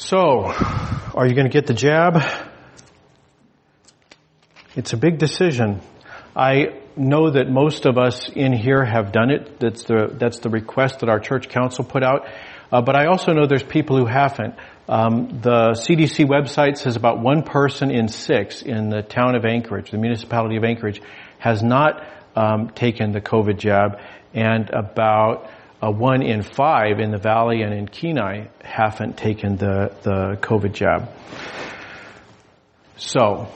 So, are you going to get the jab? It's a big decision. I know that most of us in here have done it. That's the, that's the request that our church council put out. Uh, but I also know there's people who haven't. Um, the CDC website says about one person in six in the town of Anchorage, the municipality of Anchorage, has not um, taken the COVID jab, and about uh, one in five in the valley and in Kenai haven't taken the, the COVID jab. So,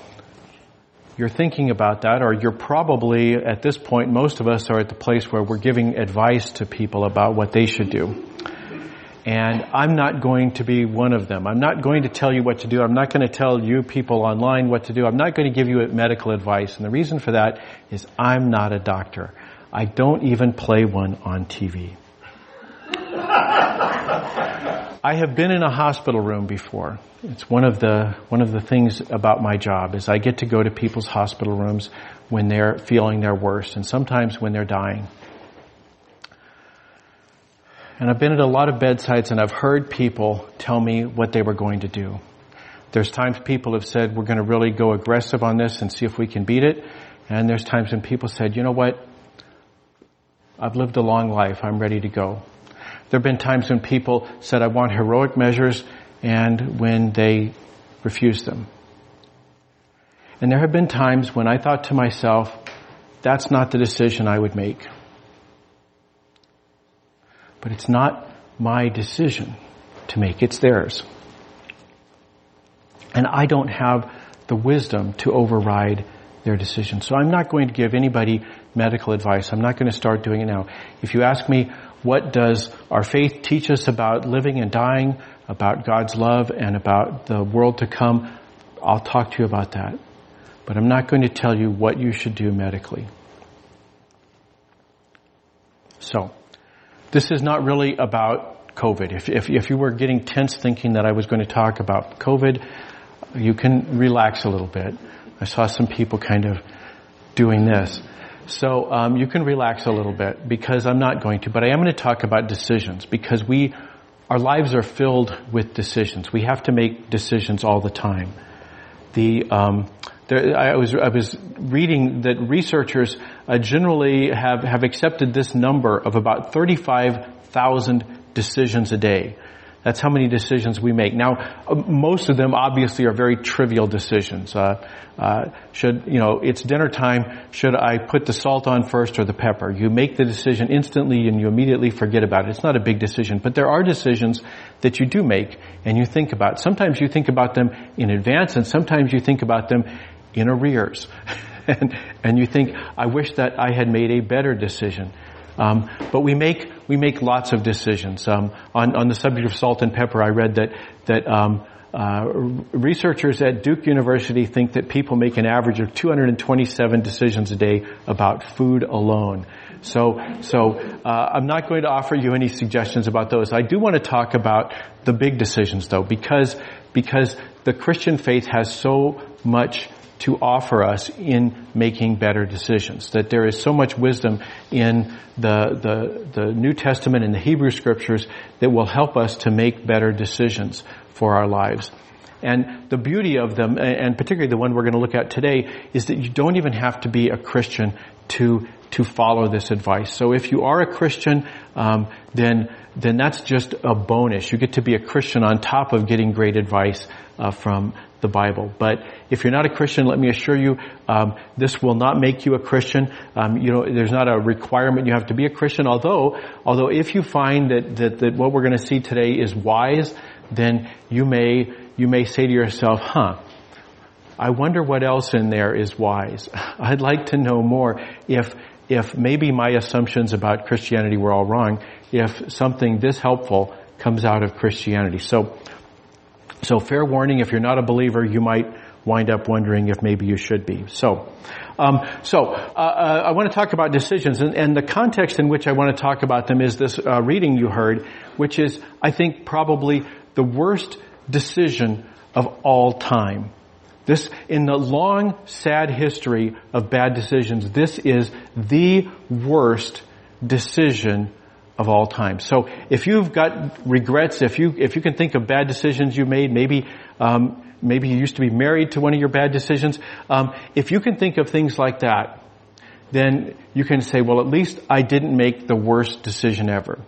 you're thinking about that, or you're probably, at this point, most of us are at the place where we're giving advice to people about what they should do. And I'm not going to be one of them. I'm not going to tell you what to do. I'm not going to tell you people online what to do. I'm not going to give you medical advice. And the reason for that is I'm not a doctor. I don't even play one on TV. I have been in a hospital room before. It's one of the one of the things about my job is I get to go to people's hospital rooms when they're feeling their worst and sometimes when they're dying. And I've been at a lot of bedsides and I've heard people tell me what they were going to do. There's times people have said, we're going to really go aggressive on this and see if we can beat it. And there's times when people said, you know what? I've lived a long life. I'm ready to go. There have been times when people said, I want heroic measures, and when they refused them. And there have been times when I thought to myself, that's not the decision I would make. But it's not my decision to make, it's theirs. And I don't have the wisdom to override their decision. So I'm not going to give anybody medical advice. I'm not going to start doing it now. If you ask me, what does our faith teach us about living and dying, about God's love, and about the world to come? I'll talk to you about that. But I'm not going to tell you what you should do medically. So, this is not really about COVID. If, if, if you were getting tense thinking that I was going to talk about COVID, you can relax a little bit. I saw some people kind of doing this. So um, you can relax a little bit because I'm not going to, but I am going to talk about decisions because we, our lives are filled with decisions. We have to make decisions all the time. The um, there, I was I was reading that researchers uh, generally have have accepted this number of about thirty five thousand decisions a day. That's how many decisions we make. Now, uh, most of them obviously are very trivial decisions. Uh, uh, should you know it's dinner time? Should I put the salt on first or the pepper? You make the decision instantly and you immediately forget about it. It's not a big decision, but there are decisions that you do make and you think about. Sometimes you think about them in advance, and sometimes you think about them in arrears. and, and you think, I wish that I had made a better decision. Um, but we make we make lots of decisions. Um, on on the subject of salt and pepper, I read that that um, uh, researchers at Duke University think that people make an average of 227 decisions a day about food alone. So, so uh, I'm not going to offer you any suggestions about those. I do want to talk about the big decisions, though, because because the Christian faith has so much to offer us in making better decisions. That there is so much wisdom in the, the, the New Testament and the Hebrew scriptures that will help us to make better decisions for our lives. And the beauty of them, and particularly the one we're going to look at today, is that you don't even have to be a Christian to to follow this advice. So if you are a Christian, um, then then that's just a bonus. You get to be a Christian on top of getting great advice uh, from the Bible. But if you're not a Christian, let me assure you, um, this will not make you a Christian. Um, you know, there's not a requirement you have to be a Christian. Although, although if you find that that, that what we're going to see today is wise, then you may you may say to yourself, "Huh." I wonder what else in there is wise. I'd like to know more if if maybe my assumptions about Christianity were all wrong, if something this helpful comes out of Christianity. So so fair warning, if you're not a believer, you might wind up wondering if maybe you should be. So, um, so uh, uh, I want to talk about decisions, and, and, the context in which I want to talk about them is this uh, reading you heard, which is, I think, probably the worst decision of all time. This, in the long, sad history of bad decisions, this is the worst decision of all time. So if you've got regrets, if you if you can think of bad decisions you made, maybe um, maybe you used to be married to one of your bad decisions. Um, if you can think of things like that, then you can say, well, at least I didn't make the worst decision ever.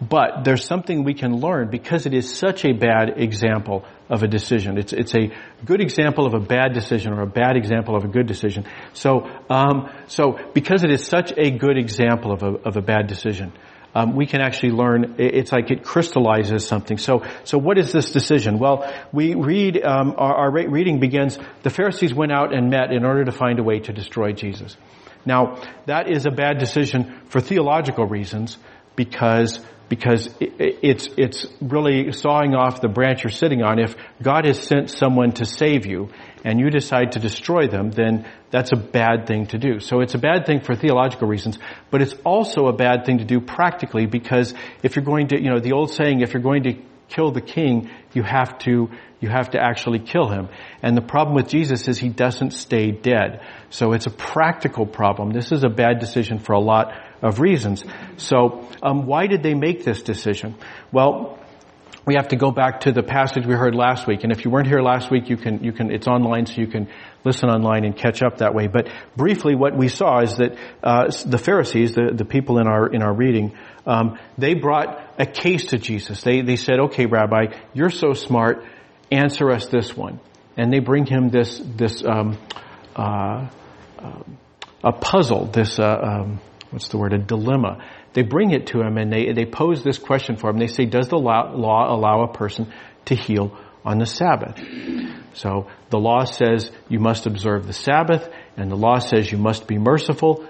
But there's something we can learn because it is such a bad example of a decision. It's, it's a good example of a bad decision or a bad example of a good decision. So, um, so because it is such a good example of a, of a bad decision, um, we can actually learn. It's like it crystallizes something. So, so what is this decision? Well, we read um, our, our reading begins. The Pharisees went out and met in order to find a way to destroy Jesus. Now, that is a bad decision for theological reasons because because it's it's really sawing off the branch you're sitting on. If God has sent someone to save you and you decide to destroy them, then that's a bad thing to do. So it's a bad thing for theological reasons, but it's also a bad thing to do practically because if you're going to, you know, the old saying, if you're going to kill the king, you have to, you have to actually kill him. And the problem with Jesus is he doesn't stay dead. So it's a practical problem. This is a bad decision for a lot of reasons. So, um, why did they make this decision? Well, we have to go back to the passage we heard last week. And if you weren't here last week, you can, you can, it's online so you can listen online and catch up that way. But briefly, what we saw is that, uh, the Pharisees, the, the people in our, in our reading, um, they brought a case to Jesus. They, they said, okay, Rabbi, you're so smart, answer us this one. And they bring him this, this, um, uh, uh, a puzzle, this, uh, um, what's the word, a dilemma. They bring it to him and they, they pose this question for him. They say, does the law, law allow a person to heal on the Sabbath? So the law says you must observe the Sabbath and the law says you must be merciful.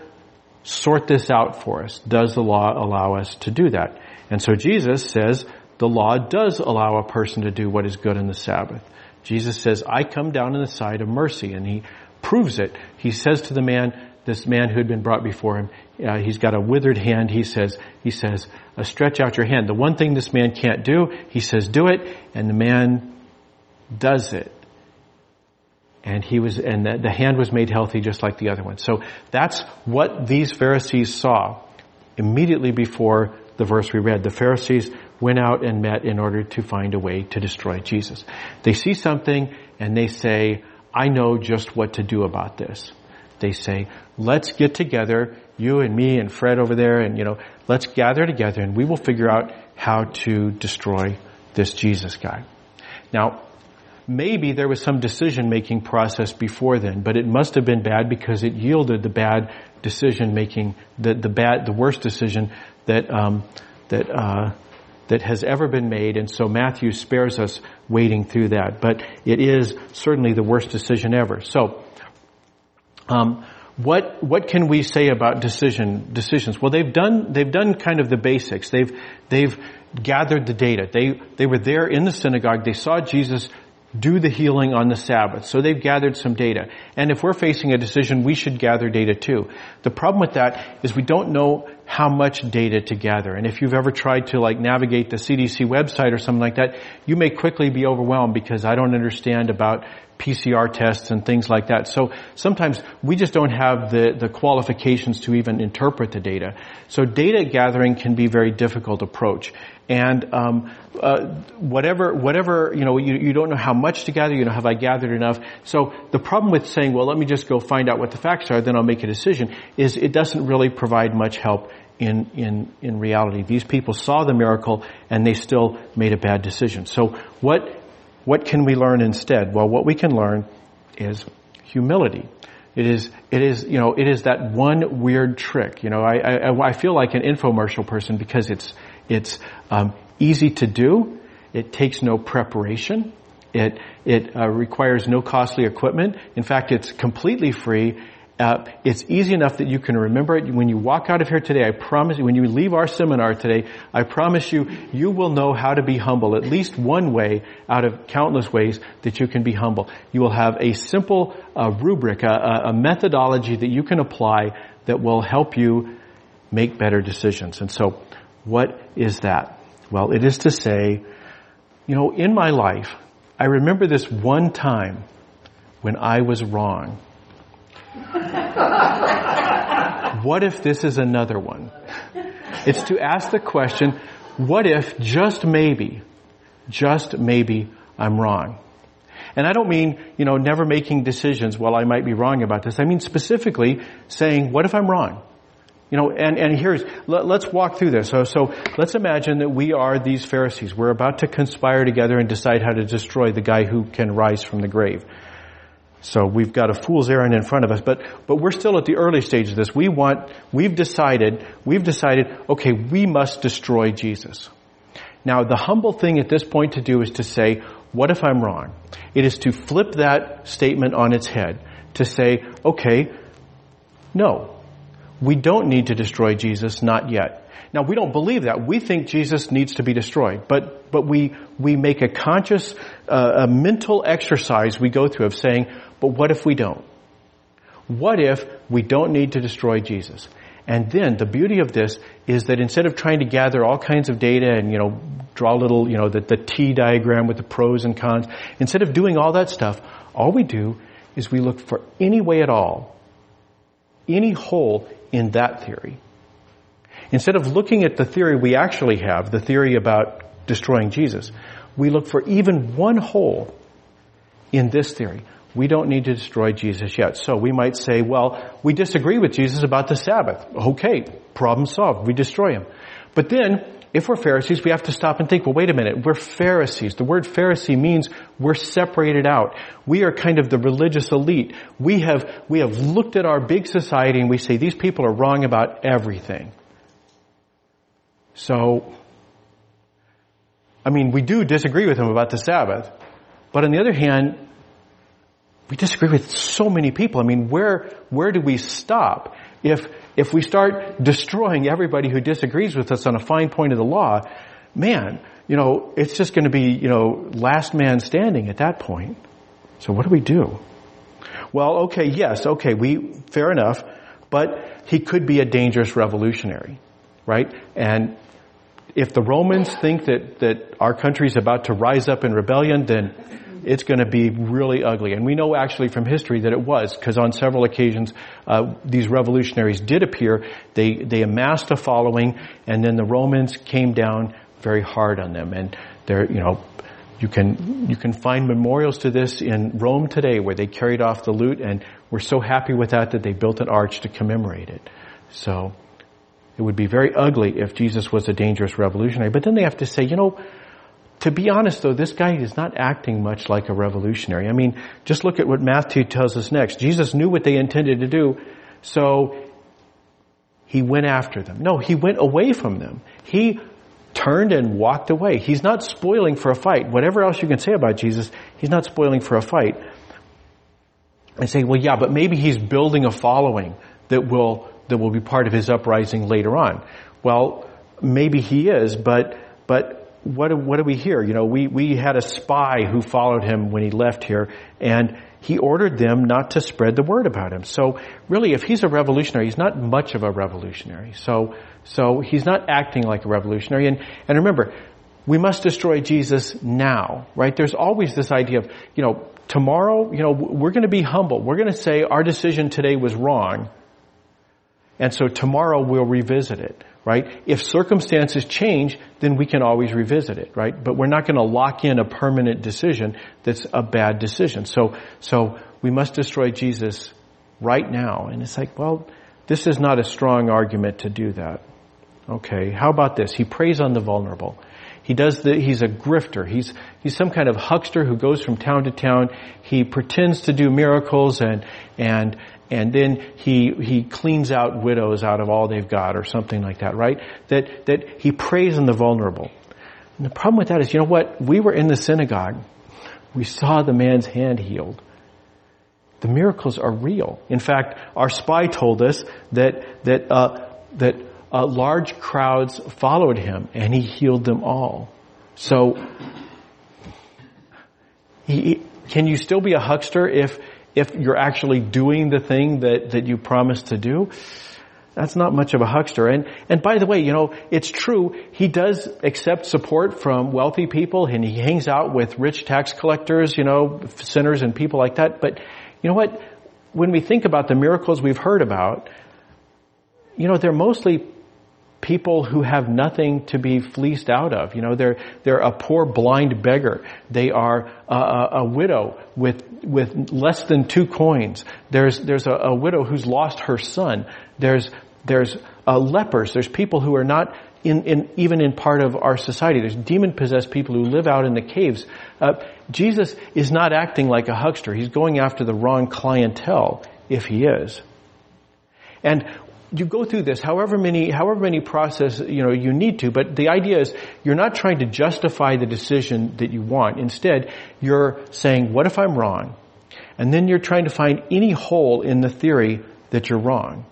Sort this out for us. Does the law allow us to do that? And so Jesus says the law does allow a person to do what is good in the Sabbath. Jesus says, I come down on the side of mercy and he proves it. He says to the man, this man who had been brought before him, uh, he's got a withered hand. He says, he says, stretch out your hand. The one thing this man can't do, he says, do it, and the man does it. And he was, and the, the hand was made healthy just like the other one. So that's what these Pharisees saw immediately before the verse we read. The Pharisees went out and met in order to find a way to destroy Jesus. They see something and they say, I know just what to do about this. They say, let's get together, you and me and Fred over there, and you know, let's gather together and we will figure out how to destroy this Jesus guy. Now, maybe there was some decision making process before then, but it must have been bad because it yielded the bad decision making, the, the bad, the worst decision that, um, that, uh, that has ever been made, and so Matthew spares us wading through that. But it is certainly the worst decision ever. So, um, what what can we say about decision decisions? Well, they've done they've done kind of the basics. They've they've gathered the data. They they were there in the synagogue. They saw Jesus do the healing on the Sabbath. So they've gathered some data. And if we're facing a decision, we should gather data too. The problem with that is we don't know how much data to gather. And if you've ever tried to like navigate the CDC website or something like that, you may quickly be overwhelmed because I don't understand about PCR tests and things like that. So sometimes we just don't have the, the qualifications to even interpret the data. So data gathering can be a very difficult approach. And um, uh, whatever, whatever, you know, you, you don't know how much to gather. You know, have I gathered enough? So the problem with saying, well, let me just go find out what the facts are, then I'll make a decision, is it doesn't really provide much help in, in, in reality. These people saw the miracle and they still made a bad decision. So what what can we learn instead? Well, what we can learn is humility. It is, it is, you know, it is that one weird trick. You know, I, I, I feel like an infomercial person because it's, it's um, easy to do. It takes no preparation. It, it uh, requires no costly equipment. In fact, it's completely free uh, it's easy enough that you can remember it. When you walk out of here today, I promise you, when you leave our seminar today, I promise you, you will know how to be humble, at least one way out of countless ways that you can be humble. You will have a simple uh, rubric, a, a methodology that you can apply that will help you make better decisions. And so, what is that? Well, it is to say, you know, in my life, I remember this one time when I was wrong what if this is another one? It's to ask the question, what if just maybe, just maybe I'm wrong? And I don't mean, you know, never making decisions, well, I might be wrong about this. I mean specifically saying, what if I'm wrong? You know, and, and here's, let, us walk through this. So, so let's imagine that we are these Pharisees. We're about to conspire together and decide how to destroy the guy who can rise from the grave. So we've got a fool's errand in front of us, but, but we're still at the early stage of this. We want, we've decided, we've decided, okay, we must destroy Jesus. Now the humble thing at this point to do is to say, what if I'm wrong? It is to flip that statement on its head. To say, okay, no, we don't need to destroy Jesus, not yet. Now we don't believe that. We think Jesus needs to be destroyed, but but we we make a conscious, uh, a mental exercise we go through of saying, but what if we don't? What if we don't need to destroy Jesus? And then the beauty of this is that instead of trying to gather all kinds of data and, you know, draw a little, you know, the, the T diagram with the pros and cons, instead of doing all that stuff, all we do is we look for any way at all, any hole in that theory. Instead of looking at the theory we actually have, the theory about destroying Jesus, we look for even one hole in this theory. We don't need to destroy Jesus yet. So we might say, well, we disagree with Jesus about the Sabbath. Okay, problem solved. We destroy him. But then, if we're Pharisees, we have to stop and think, well, wait a minute. We're Pharisees. The word Pharisee means we're separated out. We are kind of the religious elite. We have, we have looked at our big society and we say these people are wrong about everything. So, I mean, we do disagree with them about the Sabbath. But on the other hand, we disagree with so many people. I mean, where, where do we stop? If, if we start destroying everybody who disagrees with us on a fine point of the law, man, you know, it's just going to be, you know, last man standing at that point. So what do we do? Well, okay, yes, okay, we, fair enough, but he could be a dangerous revolutionary, right? And if the Romans think that, that our country is about to rise up in rebellion, then it's going to be really ugly. And we know actually from history that it was, because on several occasions uh, these revolutionaries did appear. They they amassed a following, and then the Romans came down very hard on them. And there, you know, you can you can find memorials to this in Rome today, where they carried off the loot, and we're so happy with that that they built an arch to commemorate it. So. It would be very ugly if Jesus was a dangerous revolutionary. But then they have to say, you know, to be honest though, this guy is not acting much like a revolutionary. I mean, just look at what Matthew tells us next. Jesus knew what they intended to do, so he went after them. No, he went away from them. He turned and walked away. He's not spoiling for a fight. Whatever else you can say about Jesus, he's not spoiling for a fight. And say, well, yeah, but maybe he's building a following that will, that will be part of his uprising later on. Well, maybe he is, but, but what do, what do we hear? You know, we, we had a spy who followed him when he left here and he ordered them not to spread the word about him. So really, if he's a revolutionary, he's not much of a revolutionary. So, so he's not acting like a revolutionary. And, and remember, we must destroy Jesus now, right? There's always this idea of, you know, tomorrow, you know, we're going to be humble. We're going to say our decision today was wrong. And so tomorrow we'll revisit it right? If circumstances change, then we can always revisit it, right? But we're not going to lock in a permanent decision that's a bad decision. So, so we must destroy Jesus right now. And it's like, well, this is not a strong argument to do that. Okay, how about this? He preys on the vulnerable. He does the, he's a grifter. He's, he's some kind of huckster who goes from town to town. He pretends to do miracles and, and, and then he, he cleans out widows out of all they've got or something like that, right? That, that he preys on the vulnerable. And the problem with that is, you know what? We were in the synagogue. We saw the man's hand healed. The miracles are real. In fact, our spy told us that, that, uh, that uh, large crowds followed him and he healed them all. So, he, can you still be a huckster if, if you're actually doing the thing that, that you promised to do, that's not much of a huckster. And, and by the way, you know, it's true, he does accept support from wealthy people and he hangs out with rich tax collectors, you know, sinners and people like that. But you know what? When we think about the miracles we've heard about, you know, they're mostly people who have nothing to be fleeced out of. You know, they're, they're a poor blind beggar. They are a, a, widow with, with less than two coins. There's, there's a, a widow who's lost her son. There's, there's uh, lepers. There's people who are not in, in, even in part of our society. There's demon possessed people who live out in the caves. Uh, Jesus is not acting like a huckster. He's going after the wrong clientele if he is. And you go through this however many, however many process, you know, you need to, but the idea is you're not trying to justify the decision that you want. Instead, you're saying, what if I'm wrong? And then you're trying to find any hole in the theory that you're wrong.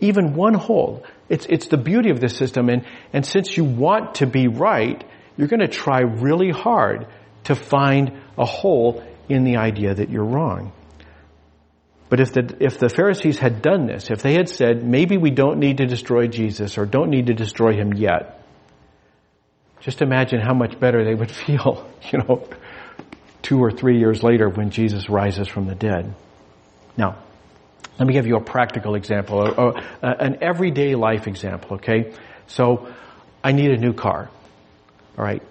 Even one hole. It's, it's the beauty of this system and, and since you want to be right, you're going to try really hard to find a hole in the idea that you're wrong. But if the, if the Pharisees had done this, if they had said, maybe we don't need to destroy Jesus or don't need to destroy him yet, just imagine how much better they would feel, you know, two or three years later when Jesus rises from the dead. Now, let me give you a practical example, a, an everyday life example, okay? So, I need a new car. Alright?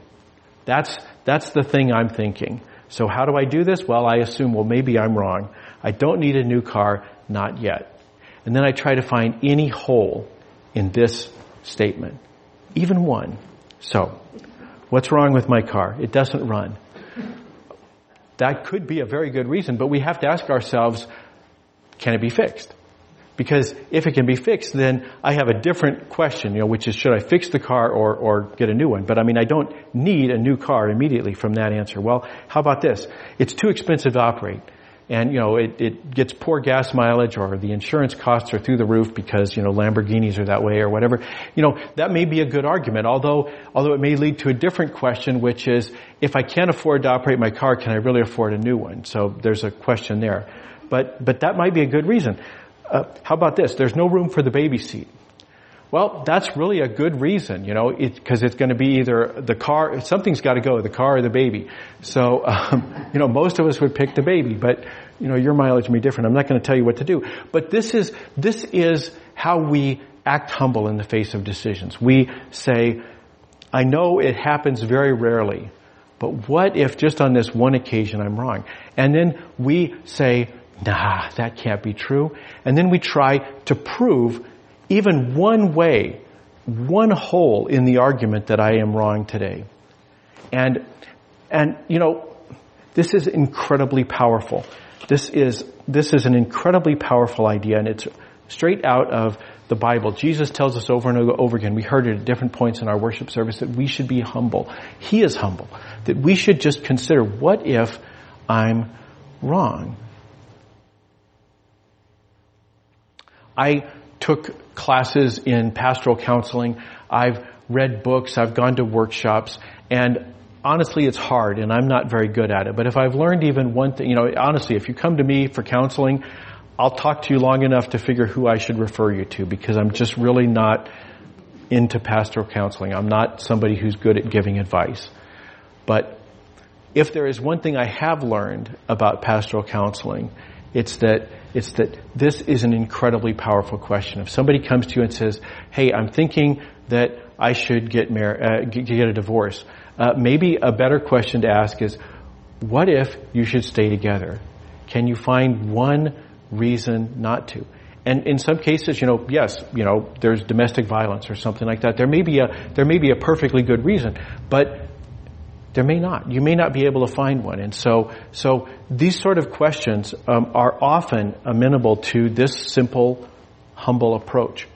That's, that's the thing I'm thinking. So how do I do this? Well, I assume, well, maybe I'm wrong. I don't need a new car, not yet. And then I try to find any hole in this statement. Even one. So, what's wrong with my car? It doesn't run. That could be a very good reason, but we have to ask ourselves, can it be fixed? Because if it can be fixed, then I have a different question, you know, which is should I fix the car or, or get a new one? But I mean, I don't need a new car immediately from that answer. Well, how about this? It's too expensive to operate and you know it, it gets poor gas mileage or the insurance costs are through the roof because you know Lamborghinis are that way or whatever. You know that may be a good argument although although it may lead to a different question which is if I can't afford to operate my car can I really afford a new one? So there's a question there. But but that might be a good reason. Uh, how about this? There's no room for the baby seat well, that's really a good reason, you know, because it, it's going to be either the car, something's got to go, the car or the baby. So, um, you know, most of us would pick the baby, but you know, your mileage may be different. I'm not going to tell you what to do, but this is this is how we act humble in the face of decisions. We say, "I know it happens very rarely, but what if just on this one occasion I'm wrong?" And then we say, "Nah, that can't be true," and then we try to prove even one way, one hole in the argument that I am wrong today. And, and, you know, this is incredibly powerful. This is, this is an incredibly powerful idea and it's straight out of the Bible. Jesus tells us over and over again, we heard it at different points in our worship service, that we should be humble. He is humble. That we should just consider, what if I'm wrong? I took classes in pastoral counseling. I've read books. I've gone to workshops and honestly it's hard and I'm not very good at it. But if I've learned even one thing, you know, honestly, if you come to me for counseling, I'll talk to you long enough to figure who I should refer you to because I'm just really not into pastoral counseling. I'm not somebody who's good at giving advice. But if there is one thing I have learned about pastoral counseling, it's that it's that this is an incredibly powerful question. If somebody comes to you and says, "Hey, I'm thinking that I should get mar- uh, get a divorce," uh, maybe a better question to ask is, "What if you should stay together? Can you find one reason not to?" And in some cases, you know, yes, you know, there's domestic violence or something like that. There may be a there may be a perfectly good reason, but there may not. You may not be able to find one. And so, so these sort of questions um, are often amenable to this simple, humble approach.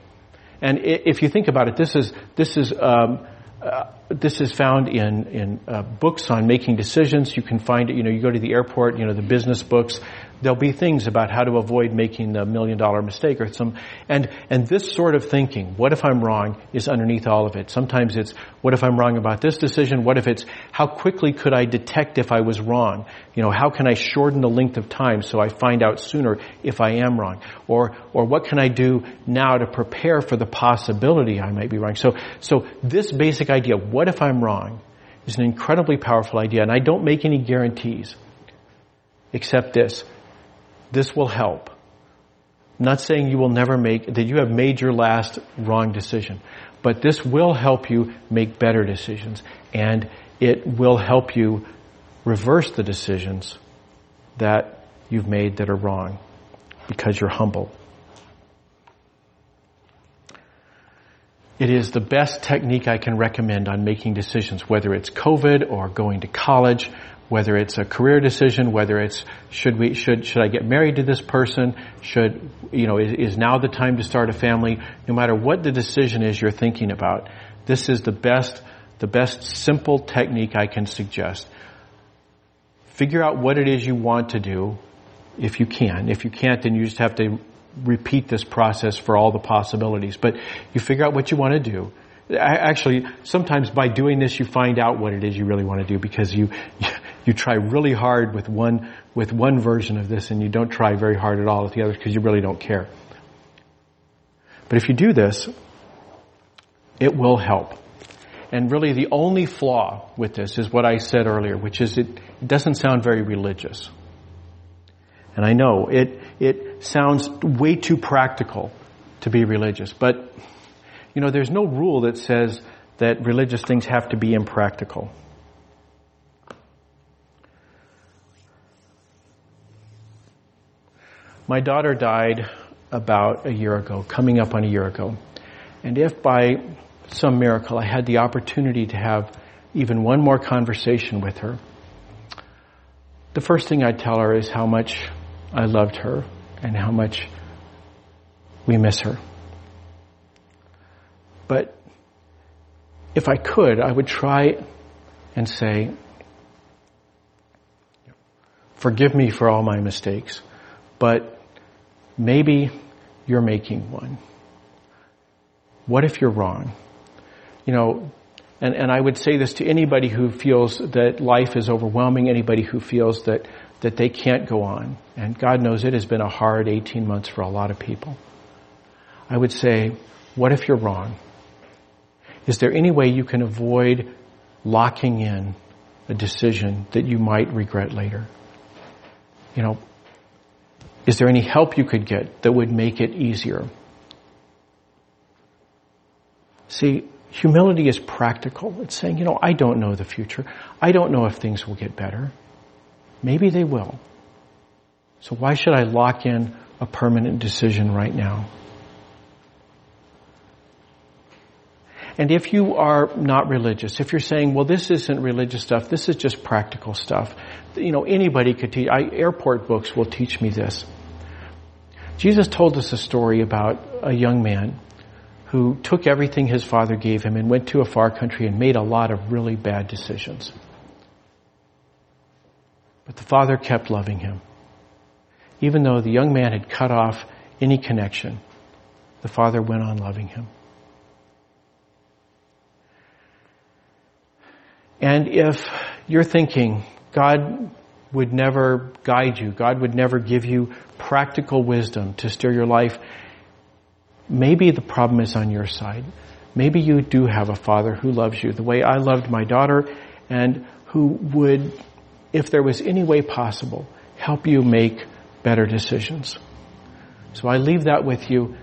And if you think about it, this is this is um, uh, this is found in in uh, books on making decisions. You can find it. You know, you go to the airport. You know, the business books there'll be things about how to avoid making the million dollar mistake or some, and, and this sort of thinking, what if I'm wrong, is underneath all of it. Sometimes it's, what if I'm wrong about this decision? What if it's, how quickly could I detect if I was wrong? You know, how can I shorten the length of time so I find out sooner if I am wrong? Or, or what can I do now to prepare for the possibility I might be wrong? So, so this basic idea, what if I'm wrong, is an incredibly powerful idea, and I don't make any guarantees except this this will help. I'm not saying you will never make, that you have made your last wrong decision. But this will help you make better decisions. And it will help you reverse the decisions that you've made that are wrong because you're humble. It is the best technique I can recommend on making decisions, whether it's COVID or going to college, whether it's a career decision, whether it's should we should should I get married to this person, should you know is, is now the time to start a family? No matter what the decision is you're thinking about, this is the best the best simple technique I can suggest. Figure out what it is you want to do, if you can. If you can't, then you just have to repeat this process for all the possibilities. But you figure out what you want to do. Actually, sometimes by doing this, you find out what it is you really want to do because you you try really hard with one with one version of this, and you don't try very hard at all with the others because you really don't care. But if you do this, it will help. And really, the only flaw with this is what I said earlier, which is it doesn't sound very religious. And I know it, it sounds way too practical to be religious, but you know, there's no rule that says that religious things have to be impractical. My daughter died about a year ago, coming up on a year ago. And if by some miracle I had the opportunity to have even one more conversation with her, the first thing I'd tell her is how much I loved her and how much we miss her. But if I could, I would try and say, forgive me for all my mistakes, but maybe you're making one. What if you're wrong? You know, and, and I would say this to anybody who feels that life is overwhelming, anybody who feels that that they can't go on. And God knows it has been a hard 18 months for a lot of people. I would say, what if you're wrong? Is there any way you can avoid locking in a decision that you might regret later? You know, is there any help you could get that would make it easier? See, humility is practical. It's saying, you know, I don't know the future. I don't know if things will get better. Maybe they will. So why should I lock in a permanent decision right now? And if you are not religious, if you're saying, well, this isn't religious stuff, this is just practical stuff, you know, anybody could teach, I, airport books will teach me this. Jesus told us a story about a young man who took everything his father gave him and went to a far country and made a lot of really bad decisions. But the father kept loving him. Even though the young man had cut off any connection, the father went on loving him. And if you're thinking God would never guide you, God would never give you practical wisdom to steer your life, maybe the problem is on your side. Maybe you do have a father who loves you the way I loved my daughter and who would if there was any way possible, help you make better decisions. So I leave that with you.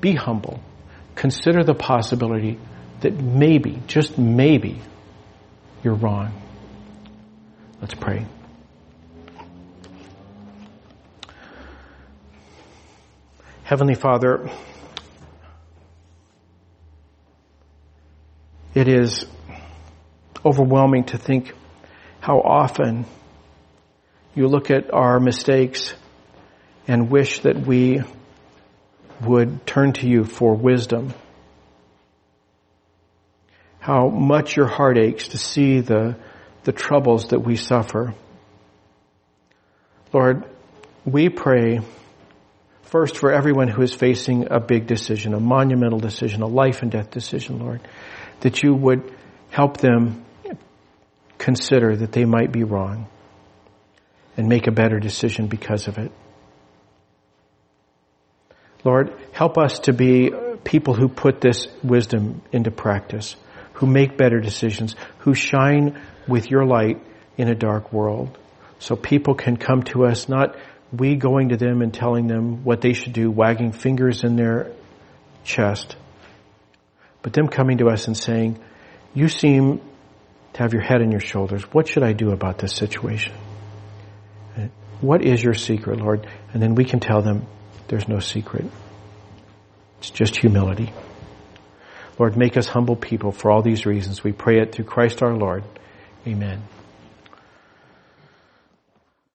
Be humble. Consider the possibility that maybe, just maybe, you're wrong. Let's pray. Heavenly Father, it is overwhelming to think how often you look at our mistakes and wish that we would turn to you for wisdom. How much your heart aches to see the, the troubles that we suffer. Lord, we pray first for everyone who is facing a big decision, a monumental decision, a life and death decision, Lord, that you would help them consider that they might be wrong and make a better decision because of it. Lord, help us to be people who put this wisdom into practice, who make better decisions, who shine with your light in a dark world. So people can come to us not we going to them and telling them what they should do, wagging fingers in their chest, but them coming to us and saying, you seem to have your head on your shoulders. What should I do about this situation? What is your secret, Lord? And then we can tell them there's no secret. It's just humility. Lord, make us humble people for all these reasons. We pray it through Christ our Lord. Amen.